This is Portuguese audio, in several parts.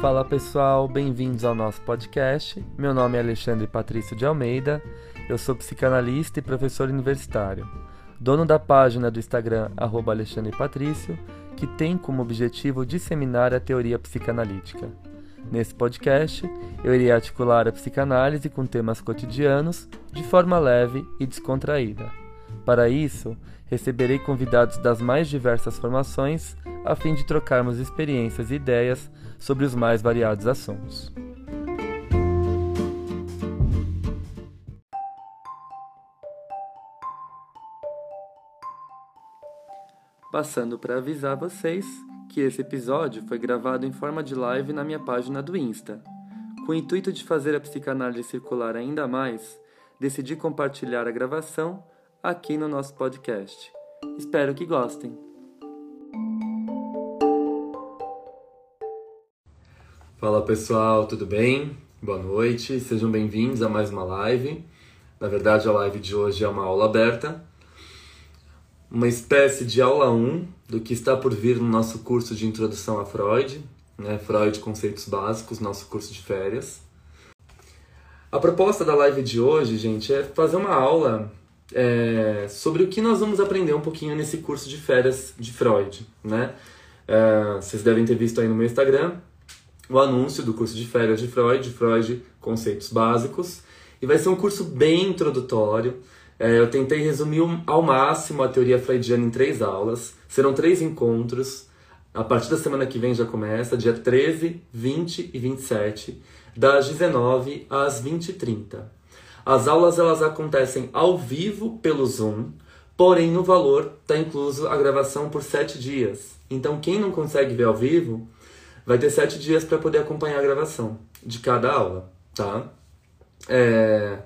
Fala pessoal, bem-vindos ao nosso podcast. Meu nome é Alexandre Patrício de Almeida, eu sou psicanalista e professor universitário, dono da página do Instagram Alexandre Patrício, que tem como objetivo disseminar a teoria psicanalítica. Nesse podcast, eu irei articular a psicanálise com temas cotidianos de forma leve e descontraída. Para isso, receberei convidados das mais diversas formações a fim de trocarmos experiências e ideias sobre os mais variados assuntos. Passando para avisar vocês que esse episódio foi gravado em forma de live na minha página do Insta. Com o intuito de fazer a psicanálise circular ainda mais, decidi compartilhar a gravação aqui no nosso podcast. Espero que gostem. Fala pessoal, tudo bem? Boa noite, sejam bem-vindos a mais uma live. Na verdade, a live de hoje é uma aula aberta, uma espécie de aula 1 do que está por vir no nosso curso de introdução a Freud, né? Freud Conceitos Básicos, nosso curso de férias. A proposta da live de hoje, gente, é fazer uma aula é, sobre o que nós vamos aprender um pouquinho nesse curso de férias de Freud, né? É, vocês devem ter visto aí no meu Instagram o anúncio do curso de férias de Freud, Freud Conceitos Básicos, e vai ser um curso bem introdutório. É, eu tentei resumir ao máximo a teoria freudiana em três aulas. Serão três encontros. A partir da semana que vem já começa, dia 13, 20 e 27, das 19 às 20 e 30. As aulas elas acontecem ao vivo pelo Zoom, porém no valor está incluso a gravação por sete dias. Então quem não consegue ver ao vivo vai ter sete dias para poder acompanhar a gravação de cada aula, tá? É...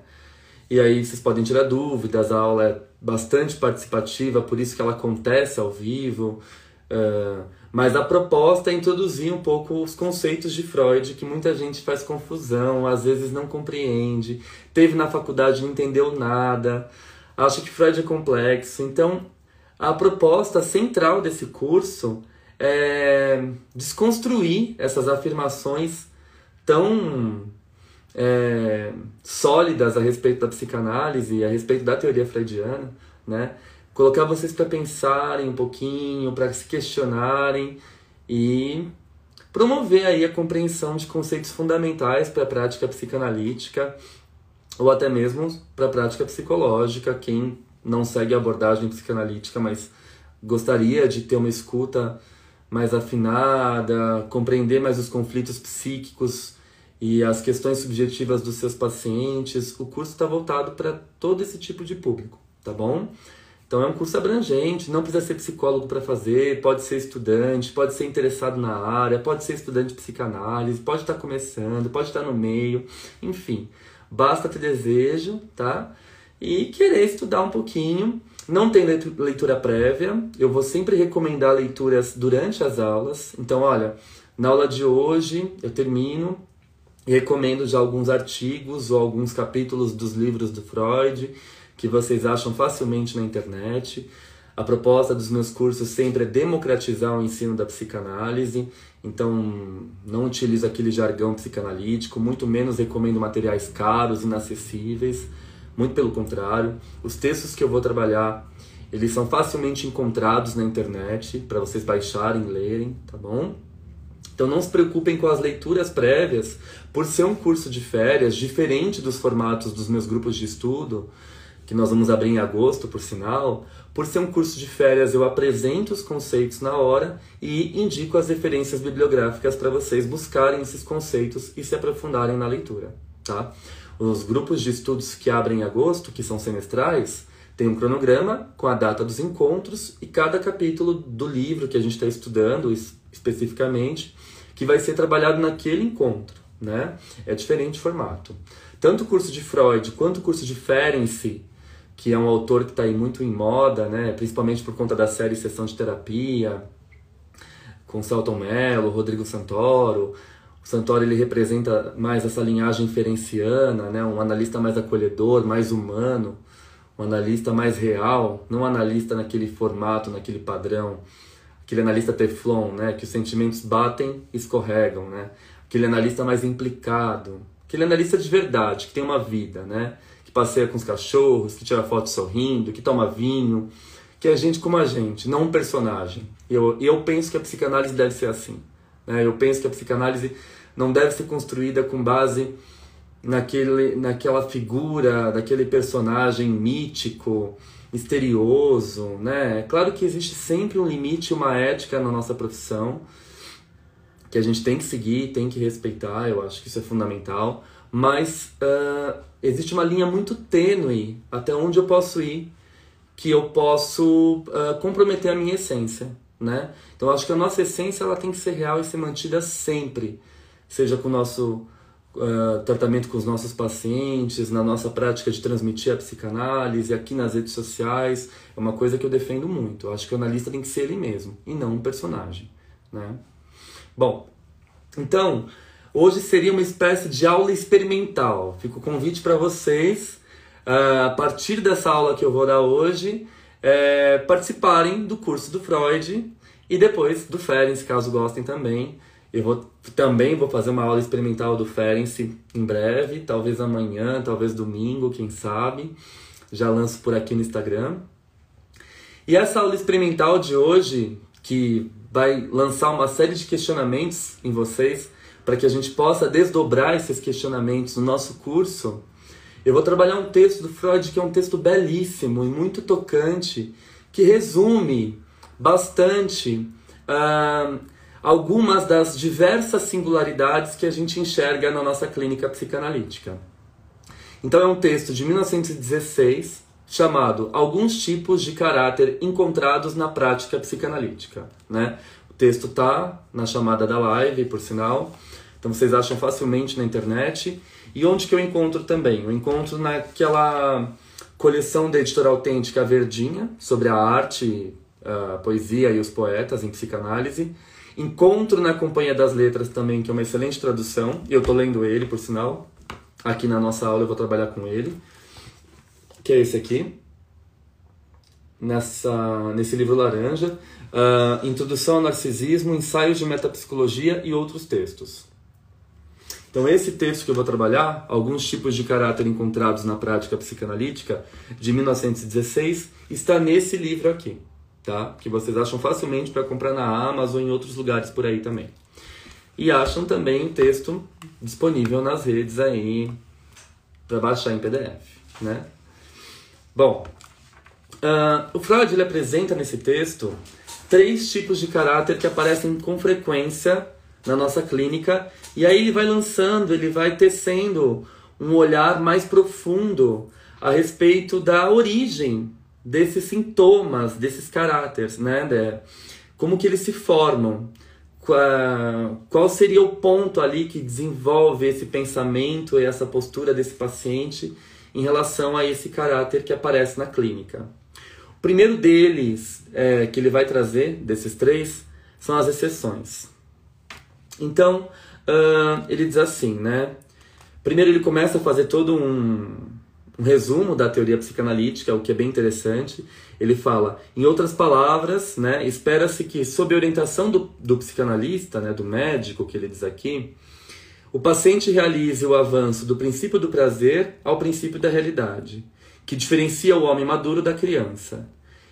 E aí vocês podem tirar dúvidas, a aula é bastante participativa, por isso que ela acontece ao vivo. É... Mas a proposta é introduzir um pouco os conceitos de Freud, que muita gente faz confusão, às vezes não compreende, teve na faculdade não entendeu nada, acha que Freud é complexo. Então, a proposta central desse curso é, desconstruir essas afirmações tão é, sólidas a respeito da psicanálise a respeito da teoria freudiana, né? Colocar vocês para pensarem um pouquinho, para se questionarem e promover aí a compreensão de conceitos fundamentais para a prática psicanalítica ou até mesmo para a prática psicológica, quem não segue a abordagem psicanalítica, mas gostaria de ter uma escuta mais afinada, compreender mais os conflitos psíquicos e as questões subjetivas dos seus pacientes. O curso está voltado para todo esse tipo de público, tá bom? Então é um curso abrangente, não precisa ser psicólogo para fazer, pode ser estudante, pode ser interessado na área, pode ser estudante de psicanálise, pode estar tá começando, pode estar tá no meio, enfim. Basta ter desejo, tá? E querer estudar um pouquinho não tem leitura prévia, eu vou sempre recomendar leituras durante as aulas. Então, olha, na aula de hoje eu termino e recomendo já alguns artigos ou alguns capítulos dos livros do Freud que vocês acham facilmente na internet. A proposta dos meus cursos sempre é democratizar o ensino da psicanálise, então não utilizo aquele jargão psicanalítico, muito menos recomendo materiais caros, inacessíveis. Muito pelo contrário, os textos que eu vou trabalhar, eles são facilmente encontrados na internet para vocês baixarem, lerem, tá bom? Então não se preocupem com as leituras prévias, por ser um curso de férias diferente dos formatos dos meus grupos de estudo, que nós vamos abrir em agosto, por sinal. Por ser um curso de férias, eu apresento os conceitos na hora e indico as referências bibliográficas para vocês buscarem esses conceitos e se aprofundarem na leitura, tá? Os grupos de estudos que abrem em agosto, que são semestrais, tem um cronograma com a data dos encontros e cada capítulo do livro que a gente está estudando especificamente, que vai ser trabalhado naquele encontro. Né? É diferente o formato. Tanto o curso de Freud quanto o curso de Ferenczi, que é um autor que está aí muito em moda, né? principalmente por conta da série Sessão de Terapia, com Celton Mello, Rodrigo Santoro, o Santoro ele representa mais essa linhagem ferenciana, né? um analista mais acolhedor, mais humano, um analista mais real, não um analista naquele formato, naquele padrão, aquele analista teflon, né? que os sentimentos batem e escorregam, né? aquele analista mais implicado, aquele analista de verdade, que tem uma vida, né? Que passeia com os cachorros, que tira foto sorrindo, que toma vinho, que é gente como a gente, não um personagem. E eu, eu penso que a psicanálise deve ser assim. Né? Eu penso que a psicanálise não deve ser construída com base naquele, naquela figura, daquele personagem mítico, misterioso, né? É claro que existe sempre um limite, uma ética na nossa profissão, que a gente tem que seguir, tem que respeitar, eu acho que isso é fundamental, mas uh, existe uma linha muito tênue até onde eu posso ir, que eu posso uh, comprometer a minha essência, né? Então acho que a nossa essência ela tem que ser real e ser mantida sempre, seja com o nosso uh, tratamento com os nossos pacientes, na nossa prática de transmitir a psicanálise, aqui nas redes sociais, é uma coisa que eu defendo muito. Acho que o analista tem que ser ele mesmo e não um personagem, né? Bom, então, hoje seria uma espécie de aula experimental. Fica o convite para vocês, uh, a partir dessa aula que eu vou dar hoje, é, participarem do curso do Freud e depois do Ferenc, caso gostem também. Eu vou, também vou fazer uma aula experimental do Ferenc em breve, talvez amanhã, talvez domingo, quem sabe. Já lanço por aqui no Instagram. E essa aula experimental de hoje, que vai lançar uma série de questionamentos em vocês para que a gente possa desdobrar esses questionamentos no nosso curso. Eu vou trabalhar um texto do Freud que é um texto belíssimo e muito tocante, que resume bastante uh, algumas das diversas singularidades que a gente enxerga na nossa clínica psicanalítica. Então é um texto de 1916 chamado Alguns tipos de caráter encontrados na prática psicanalítica. Né? O texto está na chamada da live, por sinal, então vocês acham facilmente na internet. E onde que eu encontro também? Eu encontro naquela coleção da editora autêntica Verdinha, sobre a arte, a poesia e os poetas em psicanálise. Encontro na Companhia das Letras também, que é uma excelente tradução, e eu estou lendo ele, por sinal. Aqui na nossa aula eu vou trabalhar com ele que é esse aqui, nessa, nesse livro laranja, uh, Introdução ao Narcisismo, Ensaios de Metapsicologia e outros textos. Então, esse texto que eu vou trabalhar, alguns tipos de caráter encontrados na prática psicanalítica, de 1916, está nesse livro aqui, tá? Que vocês acham facilmente para comprar na Amazon e em outros lugares por aí também. E acham também o texto disponível nas redes aí para baixar em PDF, né? Bom, uh, o Freud ele apresenta nesse texto três tipos de caráter que aparecem com frequência na nossa clínica e aí ele vai lançando, ele vai tecendo um olhar mais profundo a respeito da origem desses sintomas, desses caráteres, né? De, como que eles se formam, qual, seria o ponto ali que desenvolve esse pensamento e essa postura desse paciente em relação a esse caráter que aparece na clínica. O primeiro deles, é, que ele vai trazer, desses três, são as exceções. Então, uh, ele diz assim, né? Primeiro ele começa a fazer todo um, um resumo da teoria psicanalítica, o que é bem interessante. Ele fala, em outras palavras, né, espera-se que, sob orientação do, do psicanalista, né, do médico, que ele diz aqui, o paciente realize o avanço do princípio do prazer ao princípio da realidade, que diferencia o homem maduro da criança.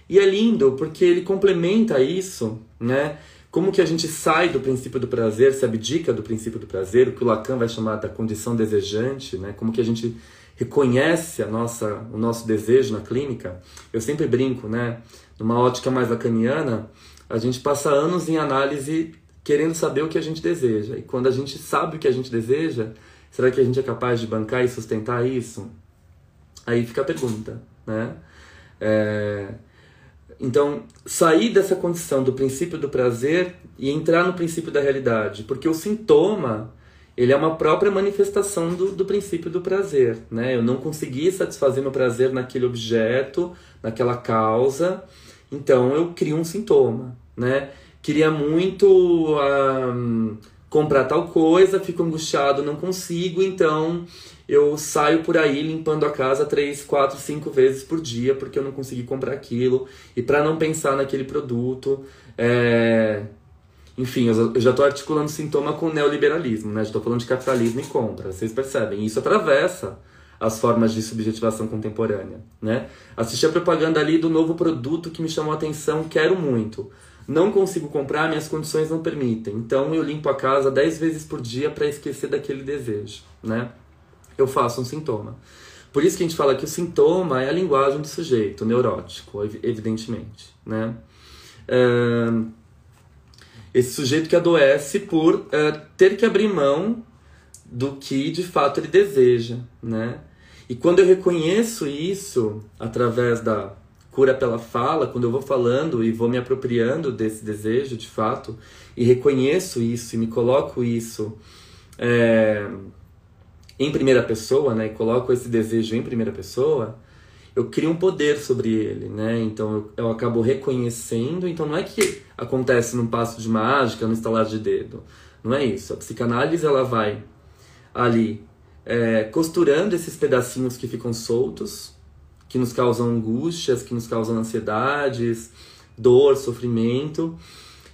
E é lindo porque ele complementa isso, né? Como que a gente sai do princípio do prazer, se abdica do princípio do prazer, o que o Lacan vai chamar da condição desejante, né? Como que a gente reconhece a nossa, o nosso desejo na clínica. Eu sempre brinco, né? Numa ótica mais lacaniana, a gente passa anos em análise querendo saber o que a gente deseja. E quando a gente sabe o que a gente deseja, será que a gente é capaz de bancar e sustentar isso? Aí fica a pergunta, né? É... Então, sair dessa condição do princípio do prazer e entrar no princípio da realidade, porque o sintoma ele é uma própria manifestação do, do princípio do prazer, né? Eu não consegui satisfazer meu prazer naquele objeto, naquela causa, então eu crio um sintoma, né? queria muito um, comprar tal coisa, fico angustiado, não consigo, então eu saio por aí limpando a casa três, quatro, cinco vezes por dia porque eu não consegui comprar aquilo e para não pensar naquele produto, é... enfim, eu já estou articulando sintoma com neoliberalismo, né? Estou falando de capitalismo e contra. Vocês percebem? Isso atravessa as formas de subjetivação contemporânea, né? Assisti a propaganda ali do novo produto que me chamou a atenção, quero muito. Não consigo comprar, minhas condições não permitem. Então eu limpo a casa 10 vezes por dia para esquecer daquele desejo, né? Eu faço um sintoma. Por isso que a gente fala que o sintoma é a linguagem do sujeito, neurótico, evidentemente, né? esse sujeito que adoece por uh, ter que abrir mão do que de fato ele deseja, né? E quando eu reconheço isso através da cura pela fala, quando eu vou falando e vou me apropriando desse desejo de fato, e reconheço isso e me coloco isso é, em primeira pessoa, né? E coloco esse desejo em primeira pessoa, eu crio um poder sobre ele, né? Então eu, eu acabo reconhecendo. Então não é que acontece num passo de mágica, no instalar de dedo. Não é isso. A psicanálise ela vai ali é, costurando esses pedacinhos que ficam soltos, que nos causam angústias, que nos causam ansiedades, dor, sofrimento.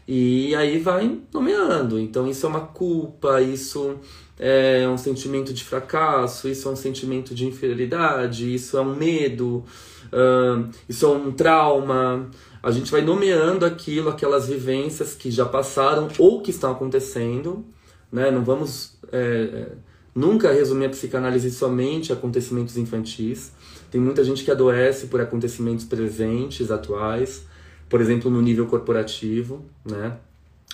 E aí vai nomeando. Então isso é uma culpa, isso é um sentimento de fracasso, isso é um sentimento de inferioridade, isso é um medo, uh, isso é um trauma. A gente vai nomeando aquilo, aquelas vivências que já passaram ou que estão acontecendo. Né? Não vamos é, nunca resumir a psicanálise somente a acontecimentos infantis. Tem muita gente que adoece por acontecimentos presentes, atuais, por exemplo, no nível corporativo, né?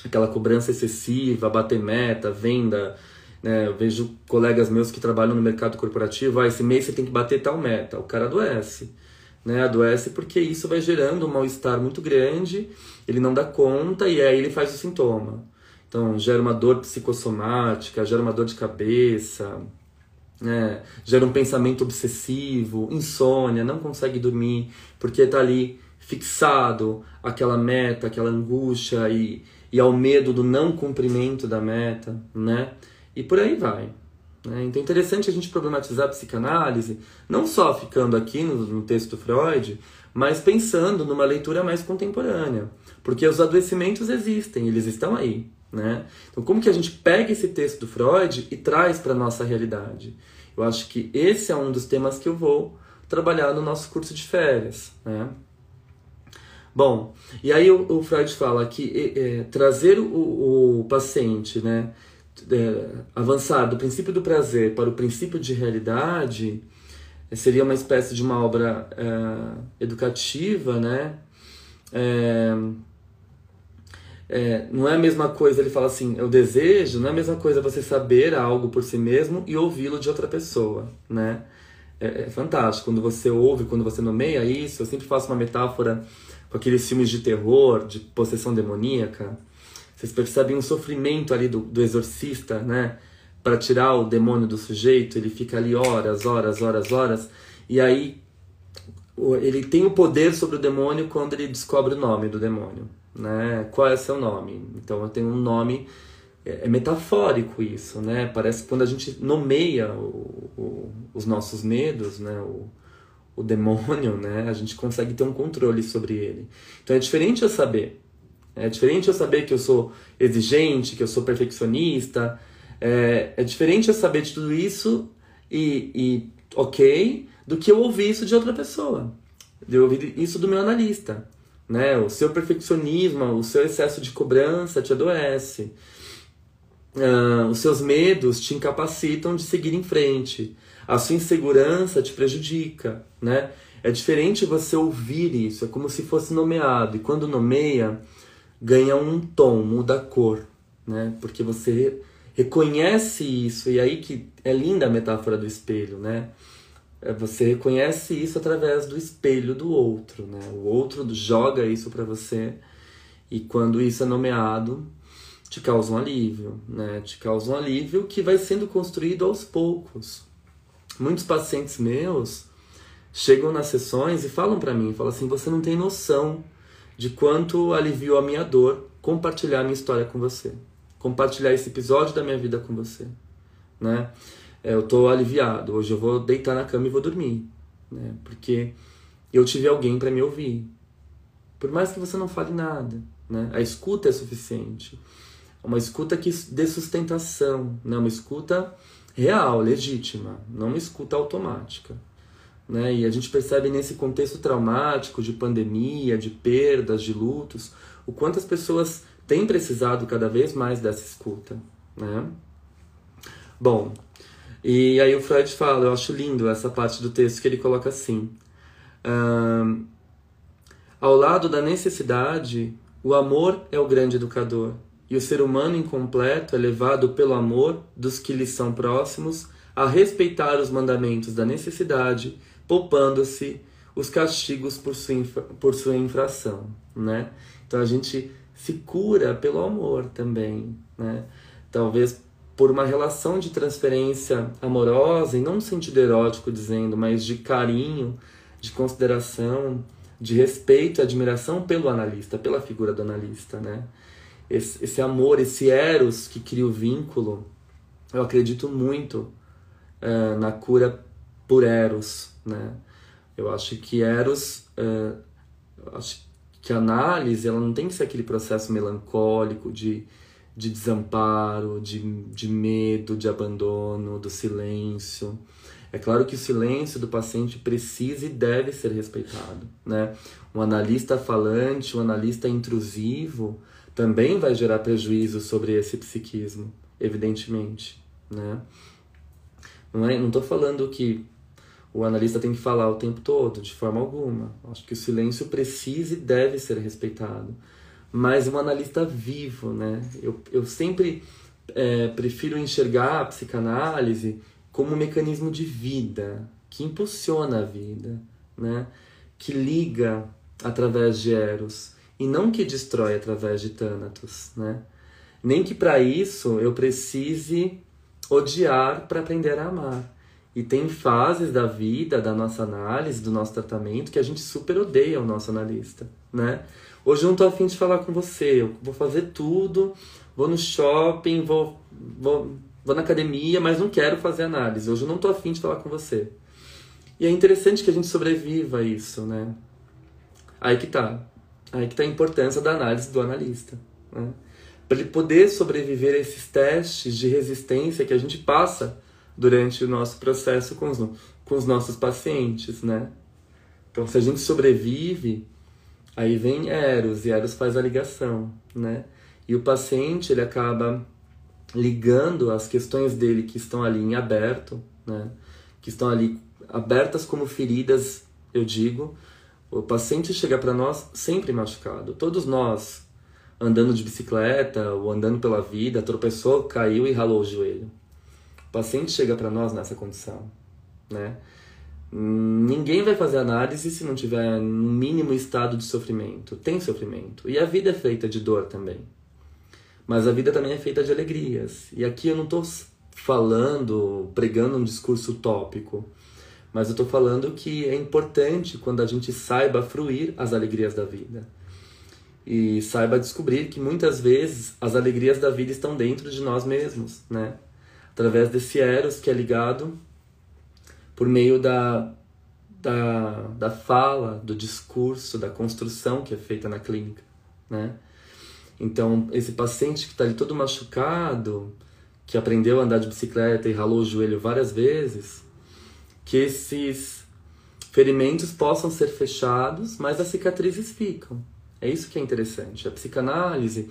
Aquela cobrança excessiva, bater meta, venda, né? Eu vejo colegas meus que trabalham no mercado corporativo, ah, esse mês você tem que bater tal meta. O cara adoece. Né? Adoece porque isso vai gerando um mal-estar muito grande, ele não dá conta e aí ele faz o sintoma. Então, gera uma dor psicossomática, gera uma dor de cabeça, né? gera um pensamento obsessivo, insônia, não consegue dormir, porque está ali fixado aquela meta, aquela angústia e, e ao medo do não cumprimento da meta, né? E por aí vai. Né? Então é interessante a gente problematizar a psicanálise, não só ficando aqui no, no texto Freud, mas pensando numa leitura mais contemporânea. Porque os adoecimentos existem, eles estão aí. Né? Então, como que a gente pega esse texto do Freud e traz para a nossa realidade? Eu acho que esse é um dos temas que eu vou trabalhar no nosso curso de férias. Né? Bom, e aí o, o Freud fala que é, trazer o, o paciente, né, é, avançar do princípio do prazer para o princípio de realidade é, seria uma espécie de uma obra é, educativa, né? É, é, não é a mesma coisa, ele fala assim, eu desejo, não é a mesma coisa você saber algo por si mesmo e ouvi-lo de outra pessoa, né? É, é, fantástico, quando você ouve, quando você nomeia isso, eu sempre faço uma metáfora com aqueles filmes de terror, de possessão demoníaca, vocês percebem o sofrimento ali do, do exorcista, né? Para tirar o demônio do sujeito, ele fica ali horas, horas, horas, horas, e aí ele tem o poder sobre o demônio quando ele descobre o nome do demônio, né? Qual é seu nome? Então eu tenho um nome é, é metafórico isso, né? Parece que quando a gente nomeia o, o, os nossos medos, né? O, o demônio, né? A gente consegue ter um controle sobre ele. Então é diferente eu saber é diferente eu saber que eu sou exigente, que eu sou perfeccionista. É, é diferente eu saber de tudo isso e, e ok, do que eu ouvir isso de outra pessoa. De eu ouvir isso do meu analista. Né? O seu perfeccionismo, o seu excesso de cobrança te adoece. Uh, os seus medos te incapacitam de seguir em frente. A sua insegurança te prejudica, né? É diferente você ouvir isso, é como se fosse nomeado. E quando nomeia, ganha um tom, muda a cor, né? Porque você reconhece isso e aí que é linda a metáfora do espelho, né? É, você reconhece isso através do espelho do outro, né? O outro joga isso para você e quando isso é nomeado, te causa um alívio, né? Te causa um alívio que vai sendo construído aos poucos. Muitos pacientes meus chegam nas sessões e falam para mim, falam assim, você não tem noção de quanto aliviou a minha dor compartilhar a minha história com você, compartilhar esse episódio da minha vida com você, né? É, eu tô aliviado, hoje eu vou deitar na cama e vou dormir, né? Porque eu tive alguém para me ouvir. Por mais que você não fale nada, Né? A escuta é suficiente. Uma escuta que dê sustentação, né? uma escuta real, legítima, não uma escuta automática. Né? E a gente percebe nesse contexto traumático de pandemia, de perdas, de lutos, o quanto as pessoas têm precisado cada vez mais dessa escuta. Né? Bom, e aí o Freud fala, eu acho lindo essa parte do texto que ele coloca assim: ao lado da necessidade, o amor é o grande educador, e o ser humano incompleto é levado pelo amor dos que lhe são próximos a respeitar os mandamentos da necessidade, poupando-se os castigos por sua, por sua infração, né? Então a gente se cura pelo amor também, né? Talvez por uma relação de transferência amorosa, e não no sentido erótico dizendo, mas de carinho, de consideração, de respeito e admiração pelo analista, pela figura do analista, né? Esse, esse amor, esse eros que cria o vínculo, eu acredito muito uh, na cura por eros, né? Eu acho que eros, uh, acho que a análise, ela não tem que ser aquele processo melancólico de de desamparo, de, de medo, de abandono, do silêncio. É claro que o silêncio do paciente precisa e deve ser respeitado. Né? Um analista falante, um analista intrusivo, também vai gerar prejuízo sobre esse psiquismo, evidentemente. Né? Não é, estou falando que o analista tem que falar o tempo todo, de forma alguma. Acho que o silêncio precisa e deve ser respeitado mas um analista vivo, né? Eu, eu sempre é, prefiro enxergar a psicanálise como um mecanismo de vida, que impulsiona a vida, né? Que liga através de Eros e não que destrói através de Thanatos, né? Nem que para isso eu precise odiar para aprender a amar. E tem fases da vida, da nossa análise, do nosso tratamento, que a gente super odeia o nosso analista, né? Hoje eu não tô afim de falar com você, eu vou fazer tudo, vou no shopping, vou, vou, vou na academia, mas não quero fazer análise. Hoje eu não tô afim de falar com você. E é interessante que a gente sobreviva a isso, né? Aí que tá. Aí que tá a importância da análise do analista, né? Para ele poder sobreviver a esses testes de resistência que a gente passa durante o nosso processo com os, com os nossos pacientes, né? Então, se a gente sobrevive, Aí vem Eros, e Eros faz a ligação, né? E o paciente, ele acaba ligando as questões dele que estão ali em aberto, né? Que estão ali abertas como feridas, eu digo. O paciente chega para nós sempre machucado. Todos nós, andando de bicicleta ou andando pela vida, tropeçou, caiu e ralou o joelho. O paciente chega para nós nessa condição, né? Ninguém vai fazer análise se não tiver no mínimo estado de sofrimento. Tem sofrimento. E a vida é feita de dor também. Mas a vida também é feita de alegrias. E aqui eu não estou falando, pregando um discurso utópico. Mas eu estou falando que é importante quando a gente saiba fruir as alegrias da vida. E saiba descobrir que muitas vezes as alegrias da vida estão dentro de nós mesmos, né? Através desse eros que é ligado por meio da, da, da fala, do discurso, da construção que é feita na clínica, né? Então, esse paciente que está ali todo machucado, que aprendeu a andar de bicicleta e ralou o joelho várias vezes, que esses ferimentos possam ser fechados, mas as cicatrizes ficam. É isso que é interessante. A psicanálise,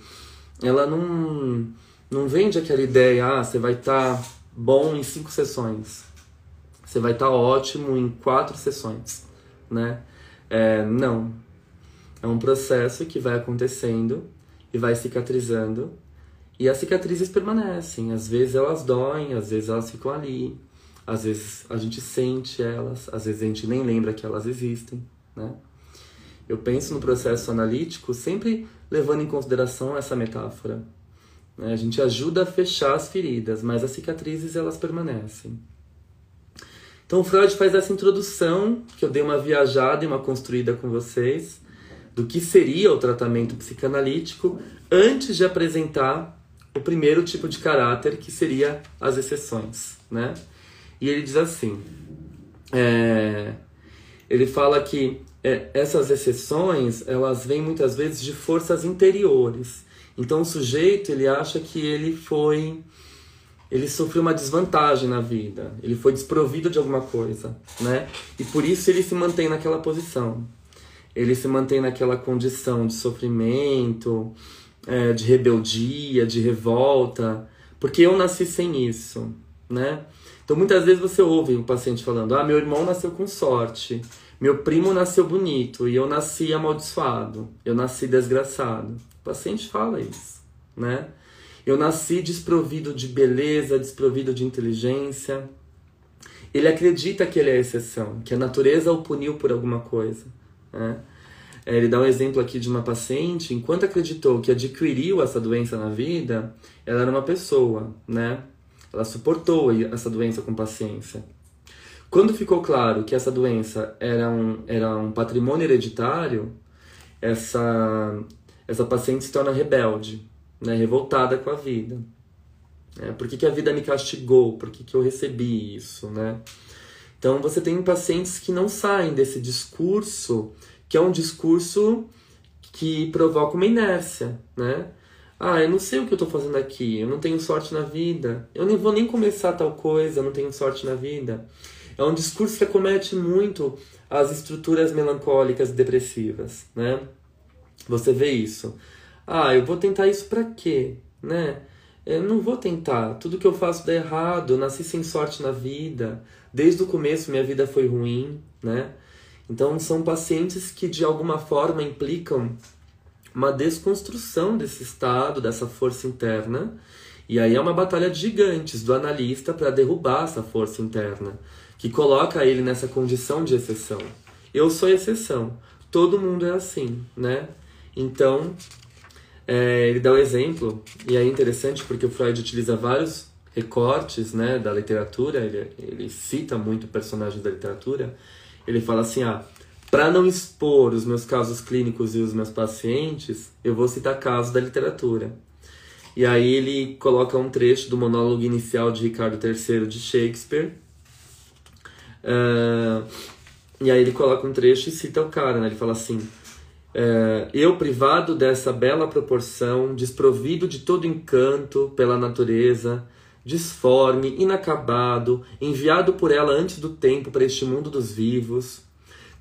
ela não, não vende aquela ideia, ah, você vai estar tá bom em cinco sessões você vai estar tá ótimo em quatro sessões, né? É, não. É um processo que vai acontecendo e vai cicatrizando e as cicatrizes permanecem. Às vezes elas doem, às vezes elas ficam ali, às vezes a gente sente elas, às vezes a gente nem lembra que elas existem, né? Eu penso no processo analítico sempre levando em consideração essa metáfora. Né? A gente ajuda a fechar as feridas, mas as cicatrizes elas permanecem. Então Freud faz essa introdução, que eu dei uma viajada e uma construída com vocês, do que seria o tratamento psicanalítico, antes de apresentar o primeiro tipo de caráter, que seria as exceções. Né? E ele diz assim: é, ele fala que é, essas exceções, elas vêm muitas vezes de forças interiores. Então o sujeito, ele acha que ele foi ele sofreu uma desvantagem na vida, ele foi desprovido de alguma coisa, né? E por isso ele se mantém naquela posição. Ele se mantém naquela condição de sofrimento, é, de rebeldia, de revolta, porque eu nasci sem isso, né? Então muitas vezes você ouve o paciente falando: "Ah, meu irmão nasceu com sorte, meu primo nasceu bonito e eu nasci amaldiçoado, eu nasci desgraçado". O paciente fala isso, né? Eu nasci desprovido de beleza, desprovido de inteligência. Ele acredita que ele é exceção, que a natureza o puniu por alguma coisa. Né? É, ele dá um exemplo aqui de uma paciente, enquanto acreditou que adquiriu essa doença na vida, ela era uma pessoa, né? Ela suportou essa doença com paciência. Quando ficou claro que essa doença era um, era um patrimônio hereditário, essa, essa paciente se torna rebelde né, revoltada com a vida. É, por que, que a vida me castigou? Por que, que eu recebi isso? Né? Então você tem pacientes que não saem desse discurso, que é um discurso que provoca uma inércia, né? Ah, eu não sei o que eu estou fazendo aqui, eu não tenho sorte na vida, eu nem vou nem começar tal coisa, eu não tenho sorte na vida. É um discurso que acomete muito as estruturas melancólicas e depressivas, né? Você vê isso. Ah, eu vou tentar isso para quê? Né? Eu não vou tentar. Tudo que eu faço dá errado. Eu nasci sem sorte na vida. Desde o começo minha vida foi ruim, né? Então são pacientes que de alguma forma implicam uma desconstrução desse estado, dessa força interna. E aí é uma batalha de gigantes do analista para derrubar essa força interna, que coloca ele nessa condição de exceção. Eu sou exceção. Todo mundo é assim, né? Então, é, ele dá um exemplo, e é interessante porque o Freud utiliza vários recortes né, da literatura, ele, ele cita muito personagens da literatura. Ele fala assim: ah, para não expor os meus casos clínicos e os meus pacientes, eu vou citar casos da literatura. E aí ele coloca um trecho do monólogo inicial de Ricardo III de Shakespeare. Uh, e aí ele coloca um trecho e cita o cara, né? Ele fala assim: é, eu privado dessa bela proporção, desprovido de todo encanto pela natureza, disforme, inacabado, enviado por ela antes do tempo para este mundo dos vivos,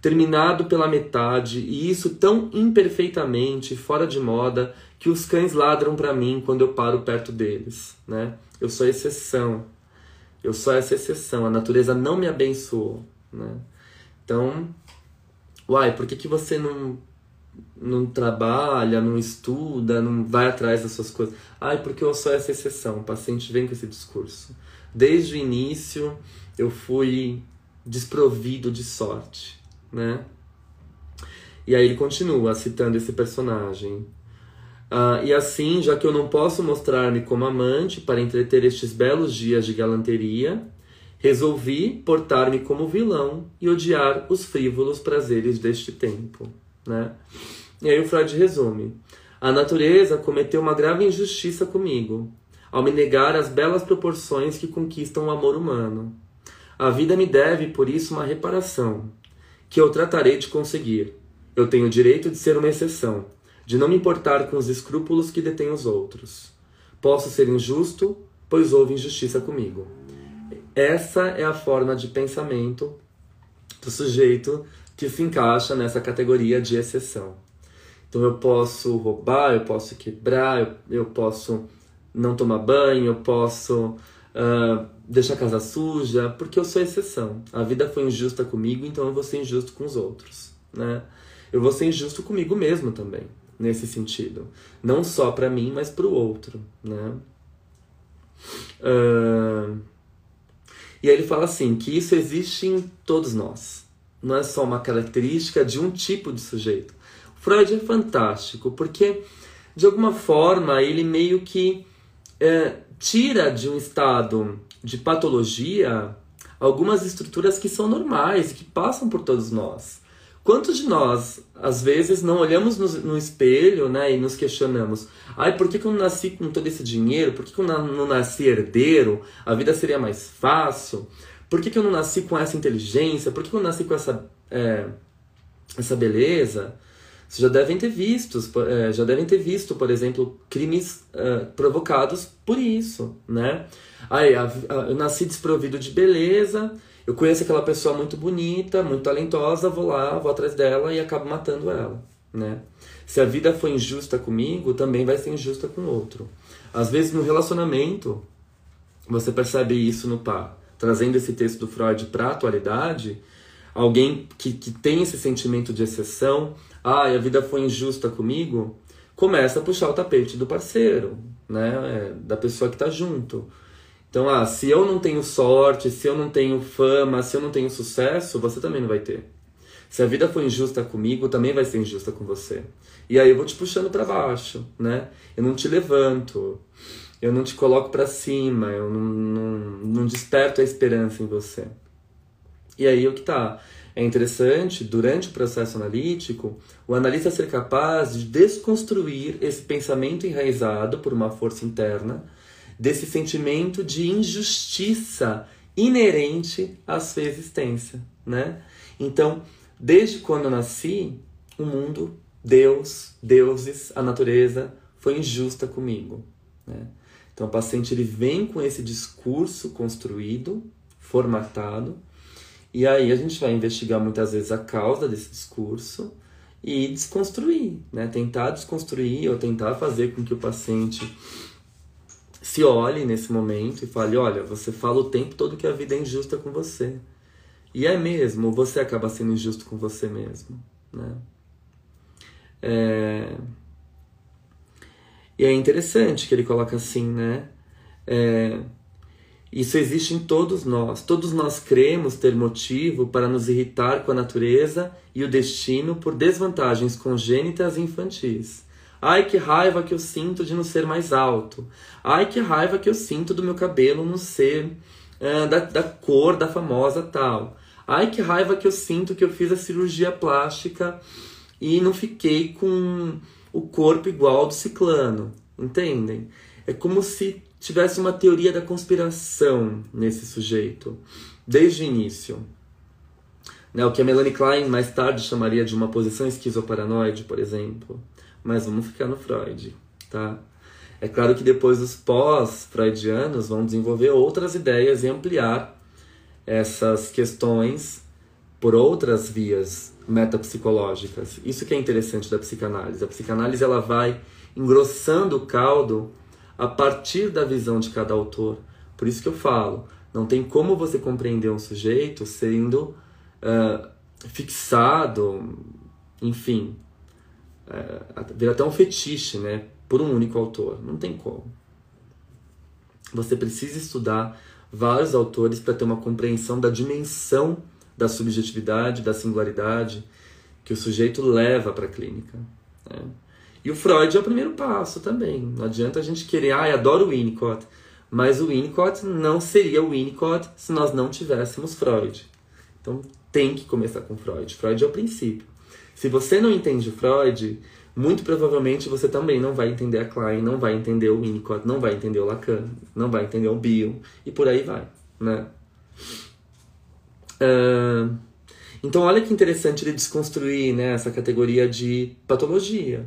terminado pela metade, e isso tão imperfeitamente, fora de moda, que os cães ladram para mim quando eu paro perto deles. Né? Eu sou exceção. Eu sou essa exceção. A natureza não me abençoou. Né? Então, uai, por que, que você não não trabalha, não estuda, não vai atrás das suas coisas. Ai, porque eu sou essa exceção. O paciente vem com esse discurso. Desde o início eu fui desprovido de sorte, né? E aí ele continua citando esse personagem. Ah, e assim, já que eu não posso mostrar-me como amante para entreter estes belos dias de galanteria, resolvi portar-me como vilão e odiar os frívolos prazeres deste tempo, né? E aí o Freud resume: A natureza cometeu uma grave injustiça comigo, ao me negar as belas proporções que conquistam o amor humano. A vida me deve, por isso, uma reparação, que eu tratarei de conseguir. Eu tenho o direito de ser uma exceção, de não me importar com os escrúpulos que detêm os outros. Posso ser injusto, pois houve injustiça comigo. Essa é a forma de pensamento do sujeito que se encaixa nessa categoria de exceção. Então eu posso roubar, eu posso quebrar, eu, eu posso não tomar banho, eu posso uh, deixar a casa suja, porque eu sou exceção. A vida foi injusta comigo, então eu vou ser injusto com os outros, né? Eu vou ser injusto comigo mesmo também, nesse sentido. Não só para mim, mas para o outro, né? Uh, e aí ele fala assim, que isso existe em todos nós. Não é só uma característica de um tipo de sujeito Freud é fantástico porque, de alguma forma, ele meio que é, tira de um estado de patologia algumas estruturas que são normais, que passam por todos nós. Quantos de nós, às vezes, não olhamos no, no, espelho né, e nos questionamos: ai, por que, que eu não nasci com todo esse dinheiro? Por que, que eu não nasci herdeiro? A vida seria mais fácil? Por que, que eu não nasci com essa inteligência? Por que, que eu nasci com essa é, essa beleza, vocês já devem ter visto, é, já devem ter visto, por exemplo, crimes uh, provocados por isso, né? Aí, a, a, eu nasci desprovido de beleza, eu conheço aquela pessoa muito bonita, muito talentosa, vou lá, vou atrás dela e acabo matando ela, né? Se a vida foi injusta comigo, também vai ser injusta com outro. Às vezes no relacionamento, você percebe isso no par. Trazendo esse texto do Freud para a atualidade, alguém que, que tem esse sentimento de exceção, ah, a vida foi injusta comigo, começa a puxar o tapete do parceiro, né? É, da pessoa que está junto. Então, ah, se eu não tenho sorte, se eu não tenho fama, se eu não tenho sucesso, você também não vai ter. Se a vida foi injusta comigo, também vai ser injusta com você. E aí eu vou te puxando para baixo, né? Eu não te levanto, eu não te coloco para cima, eu não, não, não desperto a esperança em você. E aí o que tá? É interessante, durante o processo analítico, o analista ser capaz de desconstruir esse pensamento enraizado por uma força interna, desse sentimento de injustiça inerente à sua existência, né? Então, desde quando eu nasci, o mundo, Deus, deuses, a natureza foi injusta comigo, né? Então, o paciente ele vem com esse discurso construído, formatado, e aí a gente vai investigar muitas vezes a causa desse discurso e desconstruir, né? Tentar desconstruir ou tentar fazer com que o paciente se olhe nesse momento e fale: olha, você fala o tempo todo que a vida é injusta com você. E é mesmo, você acaba sendo injusto com você mesmo, né? É... E é interessante que ele coloca assim, né? É... Isso existe em todos nós. Todos nós cremos ter motivo para nos irritar com a natureza e o destino por desvantagens congênitas e infantis. Ai, que raiva que eu sinto de não ser mais alto. Ai, que raiva que eu sinto do meu cabelo não ser uh, da, da cor da famosa tal. Ai, que raiva que eu sinto que eu fiz a cirurgia plástica e não fiquei com o corpo igual do ciclano. Entendem? É como se tivesse uma teoria da conspiração nesse sujeito, desde o início. Né, o que a Melanie Klein mais tarde chamaria de uma posição esquizoparanoide, por exemplo. Mas vamos ficar no Freud, tá? É claro que depois os pós-freudianos vão desenvolver outras ideias e ampliar essas questões por outras vias metapsicológicas. Isso que é interessante da psicanálise. A psicanálise ela vai engrossando o caldo a partir da visão de cada autor. Por isso que eu falo, não tem como você compreender um sujeito sendo uh, fixado, enfim, uh, vira até um fetiche, né, por um único autor. Não tem como. Você precisa estudar vários autores para ter uma compreensão da dimensão da subjetividade, da singularidade que o sujeito leva para a clínica. Né? E o Freud é o primeiro passo também. Não adianta a gente querer, ah, eu adoro o Winnicott. Mas o Winnicott não seria o Winnicott se nós não tivéssemos Freud. Então tem que começar com Freud. Freud é o princípio. Se você não entende Freud, muito provavelmente você também não vai entender a Klein, não vai entender o Winnicott, não vai entender o Lacan, não vai entender o Bill e por aí vai, né? Então olha que interessante ele desconstruir né, essa categoria de patologia.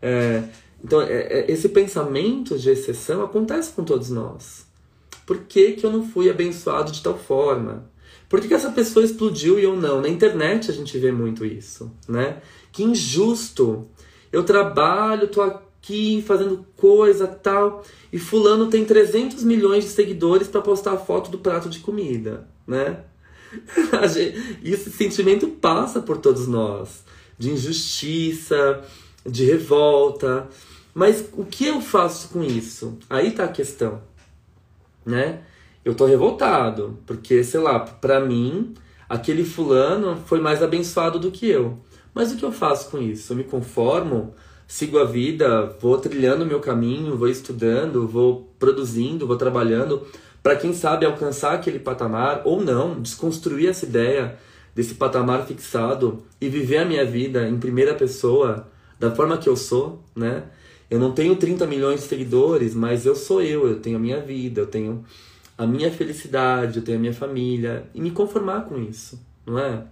É, então, é, é, esse pensamento de exceção acontece com todos nós. Por que, que eu não fui abençoado de tal forma? Por que, que essa pessoa explodiu e eu não? Na internet a gente vê muito isso, né? Que injusto. Eu trabalho, tô aqui fazendo coisa tal, e fulano tem 300 milhões de seguidores para postar a foto do prato de comida, né? Esse sentimento passa por todos nós, de injustiça, de revolta. Mas o que eu faço com isso? Aí tá a questão, né? Eu tô revoltado, porque, sei lá, para mim, aquele fulano foi mais abençoado do que eu. Mas o que eu faço com isso? Eu me conformo, sigo a vida, vou trilhando o meu caminho, vou estudando, vou produzindo, vou trabalhando para quem sabe alcançar aquele patamar ou não, desconstruir essa ideia desse patamar fixado e viver a minha vida em primeira pessoa da forma que eu sou, né? Eu não tenho 30 milhões de seguidores, mas eu sou eu, eu tenho a minha vida, eu tenho a minha felicidade, eu tenho a minha família e me conformar com isso, não é?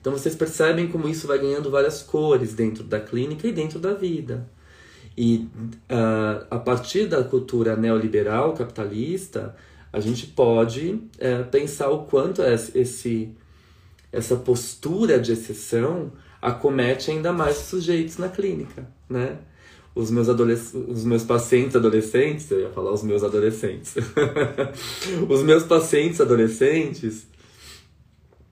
Então vocês percebem como isso vai ganhando várias cores dentro da clínica e dentro da vida. E uh, a partir da cultura neoliberal capitalista, a gente pode uh, pensar o quanto esse, essa postura de exceção acomete ainda mais os sujeitos na clínica, né? Os meus, os meus pacientes adolescentes, eu ia falar os meus adolescentes, os meus pacientes adolescentes,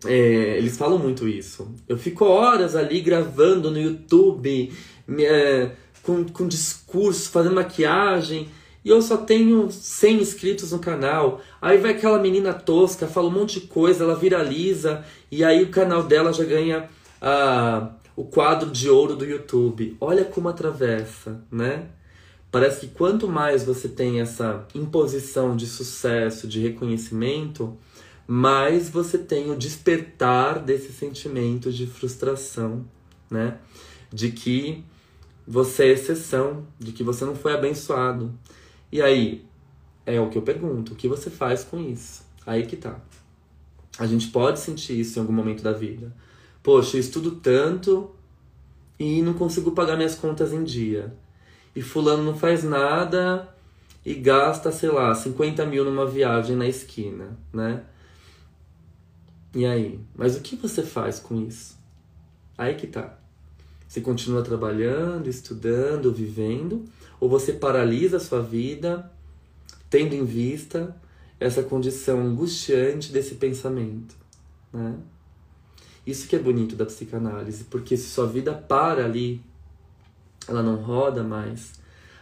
é, eles falam muito isso. Eu fico horas ali gravando no YouTube, me, é, com, com discurso, fazendo maquiagem, e eu só tenho 100 inscritos no canal. Aí vai aquela menina tosca, fala um monte de coisa, ela viraliza, e aí o canal dela já ganha a, o quadro de ouro do YouTube. Olha como atravessa, né? Parece que quanto mais você tem essa imposição de sucesso, de reconhecimento, mais você tem o despertar desse sentimento de frustração, né? De que você é exceção, de que você não foi abençoado. E aí, é o que eu pergunto, o que você faz com isso? Aí que tá. A gente pode sentir isso em algum momento da vida. Poxa, eu estudo tanto e não consigo pagar minhas contas em dia. E fulano não faz nada e gasta, sei lá, 50 mil numa viagem na esquina, né? E aí? Mas o que você faz com isso? Aí que tá. Você continua trabalhando, estudando, vivendo, ou você paralisa a sua vida, tendo em vista essa condição angustiante desse pensamento, né? Isso que é bonito da psicanálise, porque se sua vida para ali, ela não roda mais,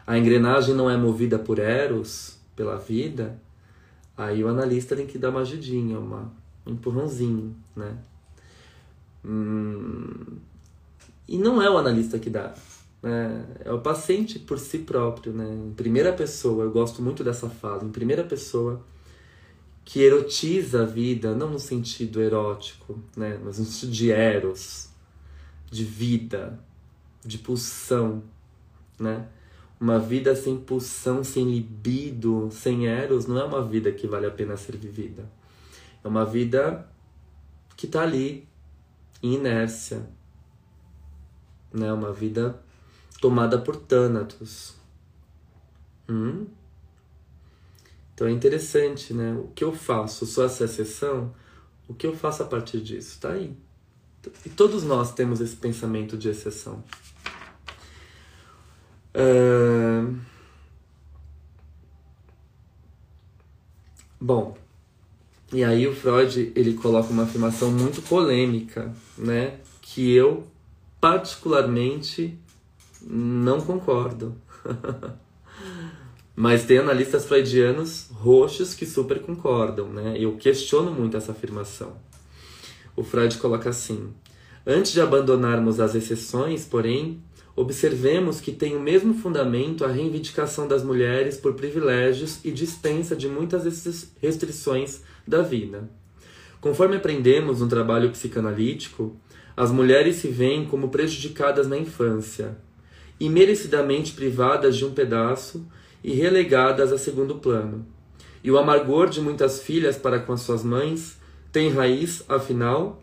a engrenagem não é movida por eros, pela vida, aí o analista tem que dar uma ajudinha, uma, um empurrãozinho, né? Hum, e não é o analista que dá. Né? É o paciente por si próprio, né? Em primeira pessoa, eu gosto muito dessa fala, em primeira pessoa, que erotiza a vida, não no sentido erótico, né? Mas no sentido de eros, de vida, de pulsão, né? Uma vida sem pulsão, sem libido, sem eros, não é uma vida que vale a pena ser vivida. É uma vida que está ali, em inércia, né? Uma vida tomada por Thanatos. Hum? Então é interessante, né? O que eu faço? Sou essa exceção? O que eu faço a partir disso? Tá aí. E todos nós temos esse pensamento de exceção. Uh... Bom, e aí o Freud ele coloca uma afirmação muito polêmica, né? Que eu particularmente não concordo. Mas tem analistas freudianos roxos que super concordam, né? Eu questiono muito essa afirmação. O Freud coloca assim: Antes de abandonarmos as exceções, porém, observemos que tem o mesmo fundamento a reivindicação das mulheres por privilégios e dispensa de muitas restrições da vida. Conforme aprendemos no trabalho psicanalítico, as mulheres se veem como prejudicadas na infância, e merecidamente privadas de um pedaço e relegadas a segundo plano. E o amargor de muitas filhas para com as suas mães tem raiz, afinal,